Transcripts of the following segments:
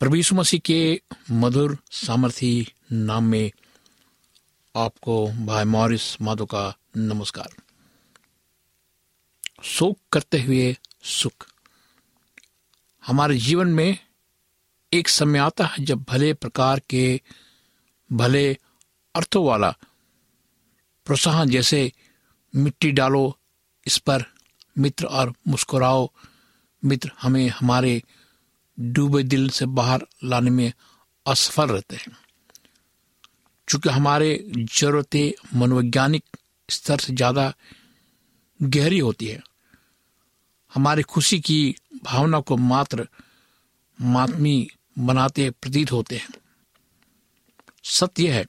प्रभु मसीह के मधुर सामर्थी नाम में आपको भाई मॉरिस माधो का नमस्कार। शोक करते हुए सुख। हमारे जीवन में एक समय आता है जब भले प्रकार के, भले अर्थों वाला प्रोत्साहन जैसे मिट्टी डालो, इस पर मित्र और मुस्कुराओ मित्र हमें, हमारे डूबे दिल से बाहर लाने में असफल रहते हैं। चूँकि हमारे जरूरतें मनोवैज्ञानिक स्तर से ज़्यादा गहरी होती है, हमारी खुशी की भावना को मात्र मातमी बनाते प्रतीत होते हैं। सत्य है,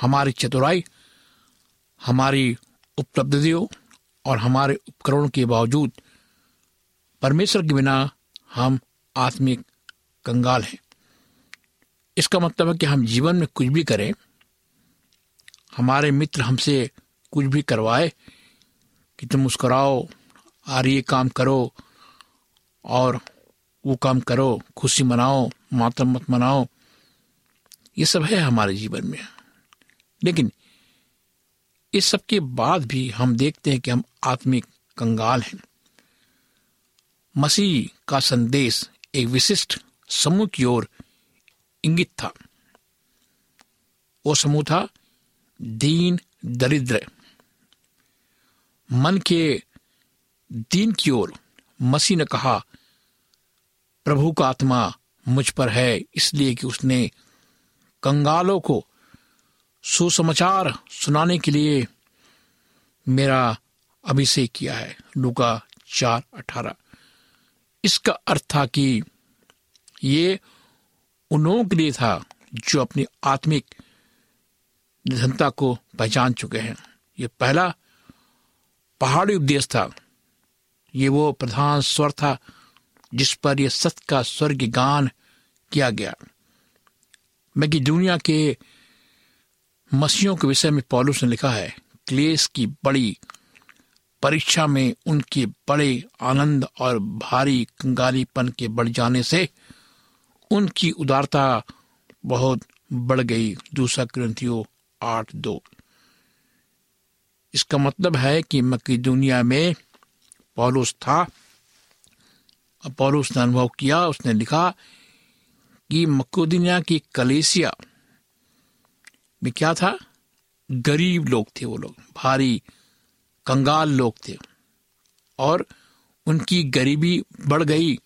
हमारी चतुराई, हमारी उपलब्धियों और हमारे उपकरणों के बावजूद परमेश्वर के बिना हम आत्मिक कंगाल हैं। इसका मतलब है कि हम जीवन में कुछ भी करें, हमारे मित्र हमसे कुछ भी करवाए कि तुम मुस्कुराओ आर ये काम करो और वो काम करो, खुशी मनाओ मातम मत मनाओ। ये सब है हमारे जीवन में। लेकिन इस सब के बाद भी हम देखते हैं कि हम आत्मिक कंगाल हैं। मसीह का संदेश एक विशिष्ट समूह की ओर इंगित था। वो समूह था दीन दरिद्र। मन के दीन की ओर मसीह ने कहा, प्रभु का आत्मा मुझ पर है, इसलिए कि उसने कंगालों को सुसमाचार सुनाने के लिए मेरा अभिषेक किया है। लुका चार अठारह। इसका अर्थ था कि ये उन लोगों के लिए था जो अपनी आत्मिक निधनता को पहचान चुके हैं। ये पहला पहाड़ी उपदेश था। ये वो प्रधान स्वर था जिस पर यह सत्य का स्वर्ग गान किया गया। मैं कि दुनिया के मसीहों के विषय में पॉलुस ने लिखा है, क्लेश की बड़ी परीक्षा में उनके बड़े आनंद और भारी कंगालीपन के बढ़ जाने से उनकी उदारता बहुत बढ़ गई। दूसरा ग्रंथियों आठ दो। इसका मतलब है कि मक्की दुनिया में पॉलुस था। पॉलुस ने अनुभव किया। उसने लिखा कि मक्कोदिनिया की कलेसिया में क्या था? गरीब लोग थे वो लोग। भारी कंगाल लोग थे। और उनकी गरीबी बढ़ गई,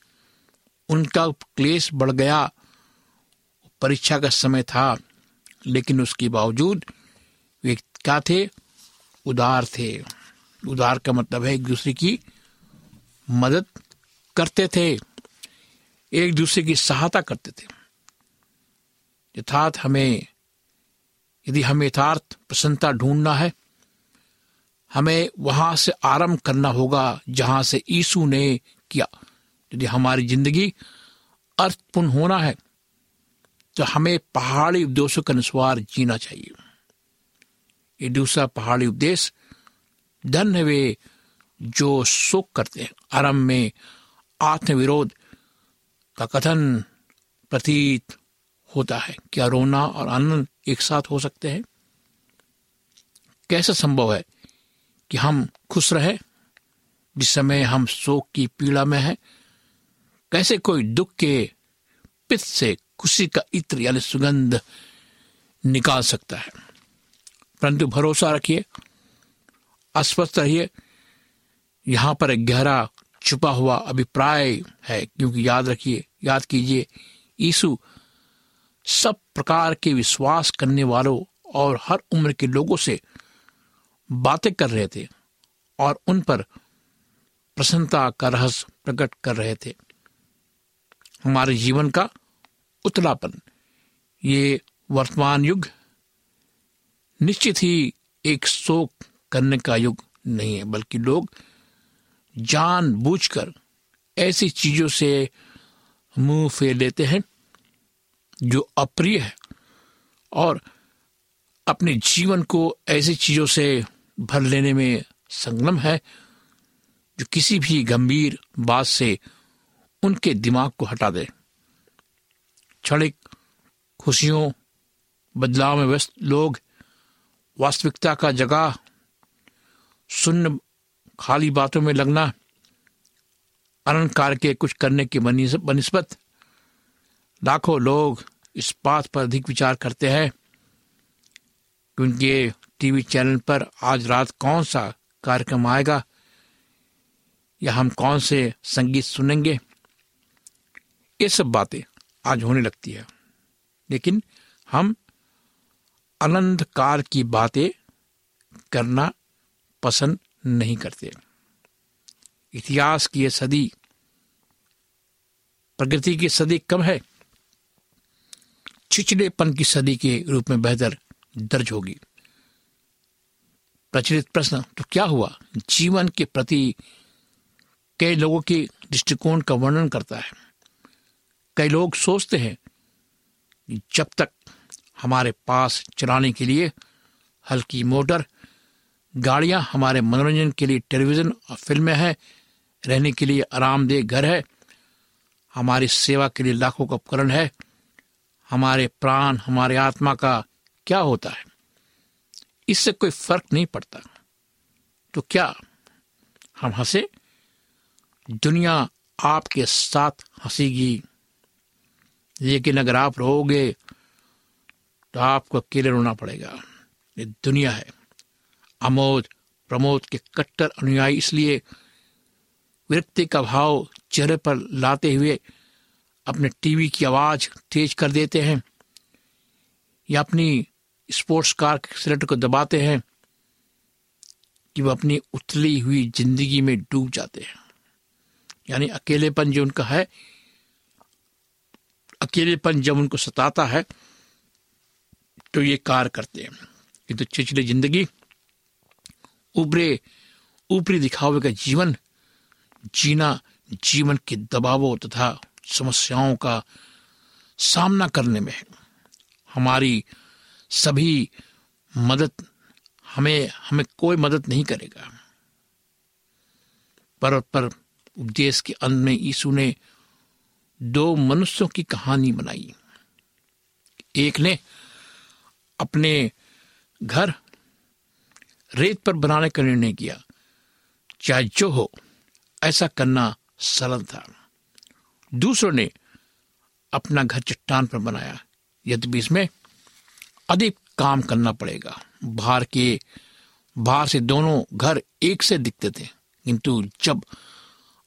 उनका क्लेश बढ़ गया, परीक्षा का समय था, लेकिन उसके बावजूद वे क्या थे? उदार थे। उदार का मतलब है एक दूसरे की मदद करते थे, एक दूसरे की सहायता करते थे। यथार्थ हमें, यदि हमें यथार्थ प्रसन्नता ढूंढना है हमें वहाँ से आरंभ करना होगा जहाँ से ईसु ने किया। यदि हमारी ज़िंदगी अर्थपूर्ण होना है तो हमें पहाड़ी उपदेशों के अनुसार जीना चाहिए। ये दूसरा पहाड़ी उपदेश, धन्य वे जो शोक करते हैं। आरंभ में आत्मविरोध का कथन प्रतीत होता है क्या रोना और आनंद एक साथ हो सकते हैं। कैसे संभव है कि हम खुश रहे, जिस समय हम शोक की पीड़ा में हैं। कैसे कोई दुख के पित्त से खुशी का इत्र यानी सुगंध निकाल सकता है? परंतु भरोसा रखिए, अस्वस्थ रहिए। यहाँ पर एक गहरा छुपा हुआ अभिप्राय है, क्योंकि याद रखिए, याद कीजिए, यीशु सब प्रकार के विश्वास करने वालों और हर उम्र के लोगों से बातें कर रहे थे और उन पर प्रसन्नता का रहस्य प्रकट कर रहे थे। हमारे जीवन का उतलापन ये वर्तमान युग निश्चित ही एक शोक करने का युग नहीं है, बल्कि लोग जान बूझकर ऐसी चीज़ों से मुँह फेर लेते हैं जो अप्रिय है और अपने जीवन को ऐसी चीज़ों से भर लेने में संगम है, जो किसी भी गंभीर बात से उनके दिमाग को हटा दे। क्षणिक खुशियों, बदलाव में व्यस्त लोग, वास्तविकता का जगह, सुन्न, खाली बातों में लगना अलंकार के कुछ करने की बनस्बत लाखों लोग इस बात पर अधिक विचार करते हैं कि उनके टीवी चैनल पर आज रात कौन सा कार्यक्रम आएगा? या हम कौन से संगीत सुनेंगे? ये सब बातें आज होने लगती है। लेकिन हम अनंत काल की बातें करना पसंद नहीं करते। इतिहास की यह सदी प्रकृति की सदी कम है? छिछड़ेपन की सदी के रूप में बेहतर दर्ज होगी। प्रचलित प्रश्न। तो क्या हुआ? जीवन के प्रति कई लोगों के दृष्टिकोण का वर्णन करता है। कई लोग सोचते हैं कि जब तक हमारे पास चलाने के लिए हल्की मोटर, गाड़ियाँ हमारे मनोरंजन के लिए टेलीविज़न और फ़िल्में हैं, रहने के लिए आरामदेह घर है, हमारी सेवा के लिए लाखों का उपकरण है, हमारे प्राण, हमारे आत्मा का क्या होता है? इससे कोई फ़र्क नहीं पड़ता। तो क्या हम हंसे? दुनिया आपके साथ हंसेगी। लेकिन अगर आप रहोगे तो आपको अकेले रोना पड़ेगा। ये दुनिया है। अमोद प्रमोद के कट्टर अनुयायी इसलिए विरक्ति का भाव चेहरे पर लाते हुए अपने टीवी की आवाज़ तेज कर देते हैं। या अपनी स्पोर्ट्स कार के सिलेंडर को दबाते हैं कि वह अपनी उथली हुई ज़िंदगी में डूब जाते हैं। यानी अकेलेपन जो उनका है, अकेलेपन जब उनको सताता है तो ये कार करते हैं। किंतु तो चिचली ज़िंदगी उभरे ऊपरी दिखावे का जीवन, जीना जीवन के दबावों तथा समस्याओं का सामना करने में है। हमारी सभी मदद हमें हमें कोई मदद नहीं करेगा। पर्वत पर उपदेश के अंत में यीशु ने दो मनुष्यों की कहानी बनाई। एक ने अपने घर रेत पर बनाने का निर्णय किया। चाहे जो हो, ऐसा करना सरल था। दूसरों ने अपना घर चट्टान पर बनाया। यद्यपि इसमें अधिक काम करना पड़ेगा। बाहर के, बाहर से दोनों घर एक से दिखते थे। किंतु जब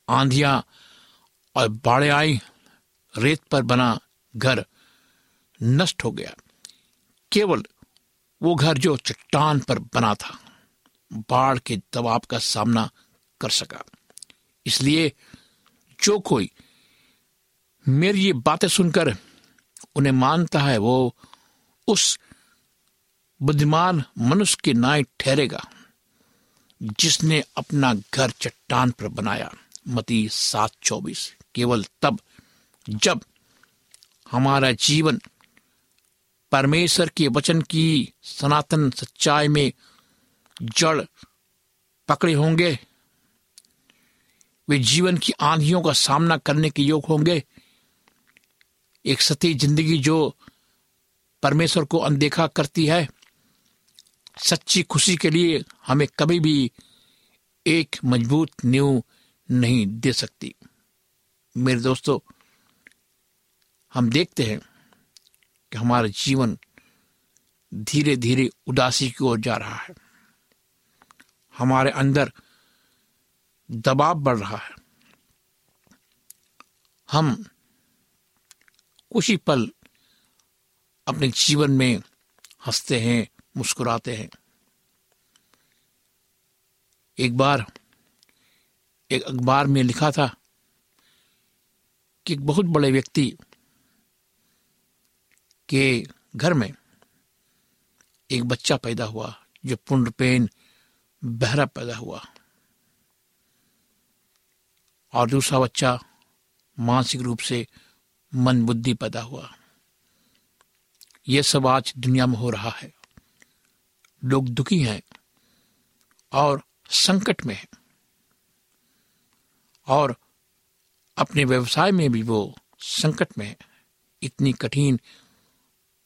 आंधिया और बाढ़े आई रेत पर बना घर नष्ट हो गया, केवल वो घर जो चट्टान पर बना था, बाढ़ के दबाव का सामना कर सका। इसलिए जो कोई मेरी ये बातें सुनकर उन्हें मानता है, वो उस बुद्धिमान मनुष्य के नाय ठहरेगा, जिसने अपना घर चट्टान पर बनाया। मती सात चौबीस। केवल तब, जब हमारा जीवन परमेश्वर के वचन की सनातन सच्चाई में जड़ पकड़े होंगे, वे जीवन की आंधियों का सामना करने के योग होंगे। एक सती ज़िंदगी जो परमेश्वर को अनदेखा करती है सच्ची खुशी के लिए हमें कभी भी एक मज़बूत नींव नहीं दे सकती। मेरे दोस्तों, हम देखते हैं कि हमारा जीवन धीरे धीरे उदासी की ओर जा रहा है। हमारे अंदर दबाव बढ़ रहा है। हम कुछ ही पल अपने जीवन में हँसते हैं मुस्कुराते हैं। एक बार, एक अखबार में लिखा था कि एक बहुत बड़े व्यक्ति के घर में एक बच्चा पैदा हुआ, जो पूर्णपेन बहरा पैदा हुआ। और दूसरा बच्चा मानसिक रूप से मन बुद्धि पैदा हुआ। यह सब आज दुनिया में हो रहा है। लोग दुखी हैं और संकट में हैं। और अपने व्यवसाय में भी वो संकट में है। इतनी कठिन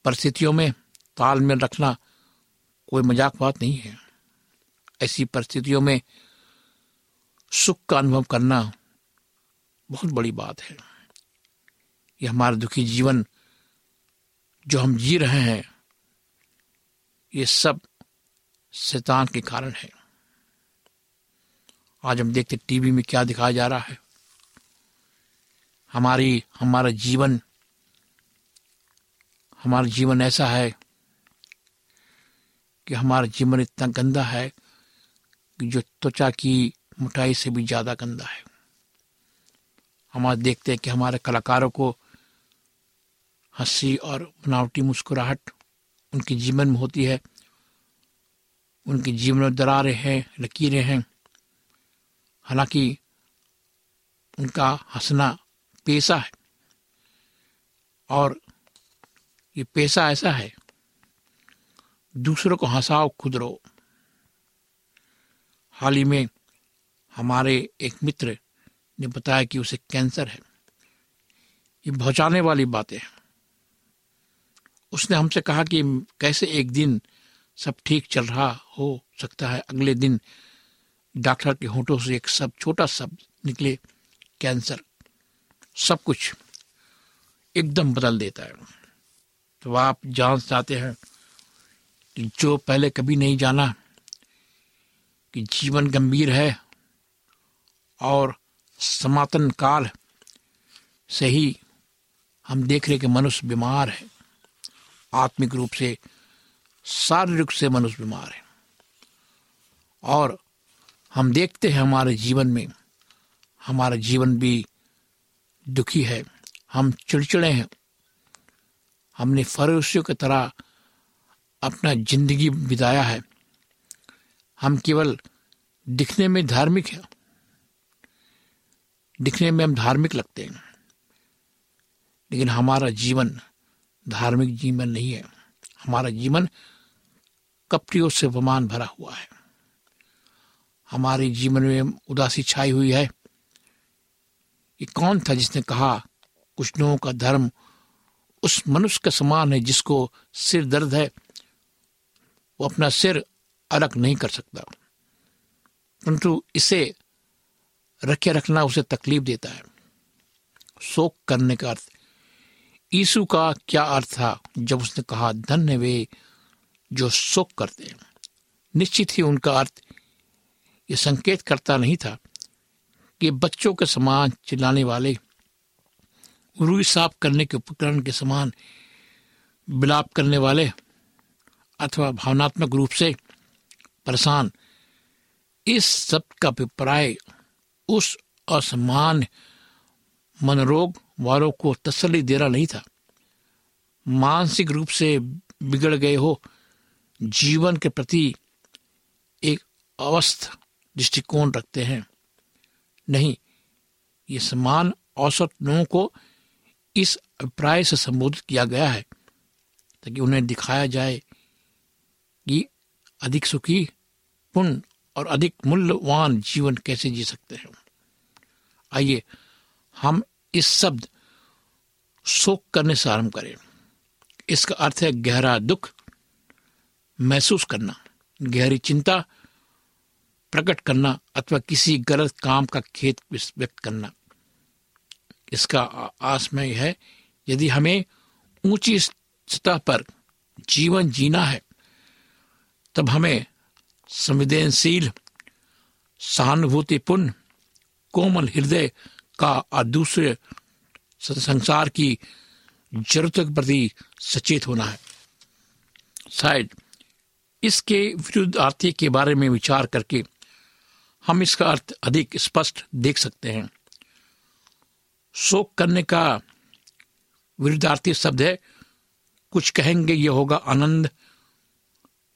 परिस्थितियों में तालमेल रखना कोई मज़ाक बात नहीं है। ऐसी परिस्थितियों में सुख का अनुभव करना बहुत बड़ी बात है। ये हमारा दुखी जीवन जो हम जी रहे हैं, ये सब शैतान के कारण है। आज हम देखते टीवी में क्या दिखाया जा रहा है। हमारी, हमारा जीवन हमारा जीवन ऐसा है कि हमारा जीवन इतना गंदा है कि जो त्वचा की मुठाई से भी ज़्यादा गंदा है। हम आज देखते हैं कि हमारे कलाकारों को हँसी और बनावटी मुस्कुराहट उनके जीवन में होती है। उनके जीवन में दरारें हैं, लकीरें हैं। हालाँकि उनका हंसना पेशा है। और ये पेशा ऐसा है, दूसरों को हंसाओ खुद रो हाल ही में हमारे एक मित्र ने बताया कि उसे कैंसर है। ये भौचाने वाली बातें हैं। उसने हमसे कहा कि कैसे एक दिन सब ठीक चल रहा हो सकता है। अगले दिन डॉक्टर के होठों से एक सब, छोटा शब्द निकले, कैंसर। सब कुछ एकदम बदल देता है। तो आप जान चाहते हैं कि जो पहले कभी नहीं जाना, कि जीवन गंभीर है और समातन काल से ही हम देख रहे कि मनुष्य बीमार है। आत्मिक रूप से शारीरिक से मनुष्य बीमार है। और हम देखते हैं हमारे जीवन में, हमारा जीवन भी दुखी है। हम चिड़चिड़े हैं। हमने फरोशियों की तरह अपना ज़िंदगी बिताया है। हम केवल दिखने में धार्मिक है। दिखने में हम धार्मिक लगते हैं। लेकिन हमारा जीवन धार्मिक जीवन नहीं है। हमारा जीवन कपटियों से वमान भरा हुआ है। हमारे जीवन में उदासी छाई हुई है ये कौन था जिसने कहा, कुछ लोगों का धर्म उस मनुष्य का समान है जिसको सिर दर्द है, वो अपना सिर अलग नहीं कर सकता। परंतु इसे रखे रखना उसे तकलीफ़ देता है। शोक करने का अर्थ यीशु का क्या अर्थ था जब उसने कहा, धन्य वे जो शोक करते हैं। निश्चित ही उनका अर्थ ये संकेत करता नहीं था कि बच्चों के समान चिल्लाने वाले रुई साफ़ करने के उपकरण के समान विलाप करने वाले अथवा भावनात्मक रूप से परेशान, इस सब का अभिप्राय उस असमान मनोरोग वालों को तसल्ली देना नहीं था। मानसिक रूप से बिगड़ गए हो जीवन के प्रति एक अवस्थ दृष्टिकोण रखते हैं। नहीं, ये समान औसत लोगों को इस अभिप्राय से संबोधित किया गया है, ताकि उन्हें दिखाया जाए कि अधिक सुखी पुण्य और अधिक मूल्यवान जीवन कैसे जी सकते हैं। आइए, हम इस शब्द शोक करने से आरंभ करें। इसका अर्थ है गहरा दुख महसूस करना, गहरी चिंता प्रकट करना अथवा किसी गलत काम का खेत व्यक्त करना। इसका आसमय है, यदि हमें ऊँची सतह पर जीवन जीना है, तब हमें संवेदनशील, सहानुभूतिपूर्ण, कोमल हृदय का और दूसरे संसार की ज़रूरत के प्रति सचेत होना है। शायद इसके विरुद्ध आर्थिक के बारे में विचार करके हम इसका अर्थ अधिक स्पष्ट देख सकते हैं। शोक करने का विरुद्धार्थी शब्द है, कुछ कहेंगे यह होगा आनंद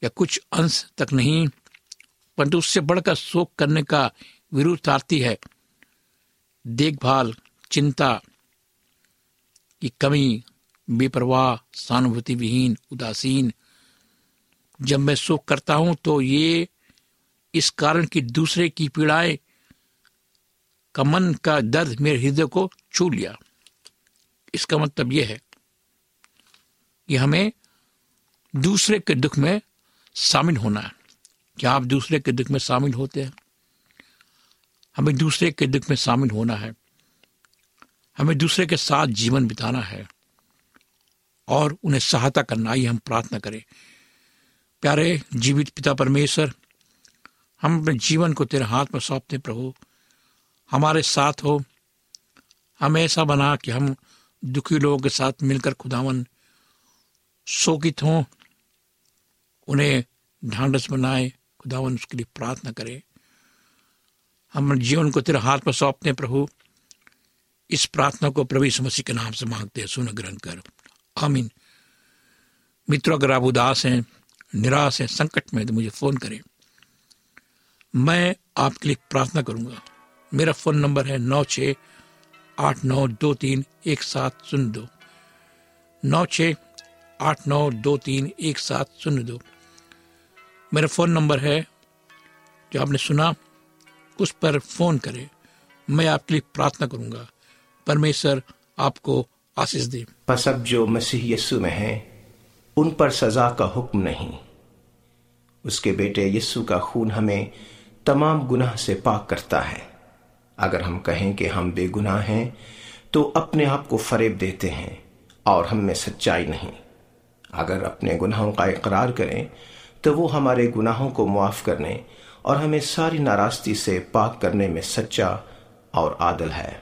या कुछ अंश तक नहीं, परंतु उससे बढ़कर शोक करने का विरुद्धार्थी है। देखभाल, चिंता की कमी, बेपरवाह सहानुभूति विहीन उदासीन जब मैं शोक करता हूँ तो ये इस कारण कि दूसरे की पीड़ाएँ का मन का दर्द मेरे हृदय को छू लिया। इसका मतलब यह है कि हमें दूसरे के दुख में शामिल होना है। क्या आप दूसरे के दुख में शामिल होते हैं? हमें दूसरे के दुख में शामिल होना है। हमें दूसरे के साथ जीवन बिताना है और उन्हें सहायता करना, आइए हम प्रार्थना करें। प्यारे जीवित पिता परमेश्वर, हम अपने जीवन को तेरे हाथ में सौंपते प्रभु। हमारे साथ हो। हम ऐसा बना कि हम दुखी लोगों के साथ मिलकर खुदावन शोकित हों, उन्हें ढांढस बनाए खुदावन उसके लिए प्रार्थना करें। हम जीवन को तेरे हाथ में सौंपते हैं प्रभु। इस प्रार्थना को प्रभु मसीह के नाम से मांगते हैं सुन ग्रहण कर। आमीन। मित्रों, अगर आप उदास हैं निराश है, संकट में तो मुझे फ़ोन करें। मैं आपके लिए प्रार्थना करूँगा। मेरा फ़ोन नंबर है नौ छ आठ नौ दो तीन एक सात शून्य दो। नौ छ आठ नौ दो तीन एक सात शून्य दो। मेरा फ़ोन नंबर है, जो आपने सुना, उस पर फ़ोन करें। मैं आपके लिए प्रार्थना करूँगा। परमेश्वर आपको आशीष दे। बस अब जो मसीह यस्सु में है उन पर सजा का हुक्म नहीं। उसके बेटे यस्सु का खून हमें तमाम गुनाह से पाक करता है। अगर हम कहें कि हम बेगुनाह हैं तो अपने आप को फरेब देते हैं और हम में सच्चाई नहीं। अगर अपने गुनाहों का इकरार करें तो वो हमारे गुनाहों को मुआफ करने और हमें सारी नाराज़गी से पाक करने में सच्चा और आदल है।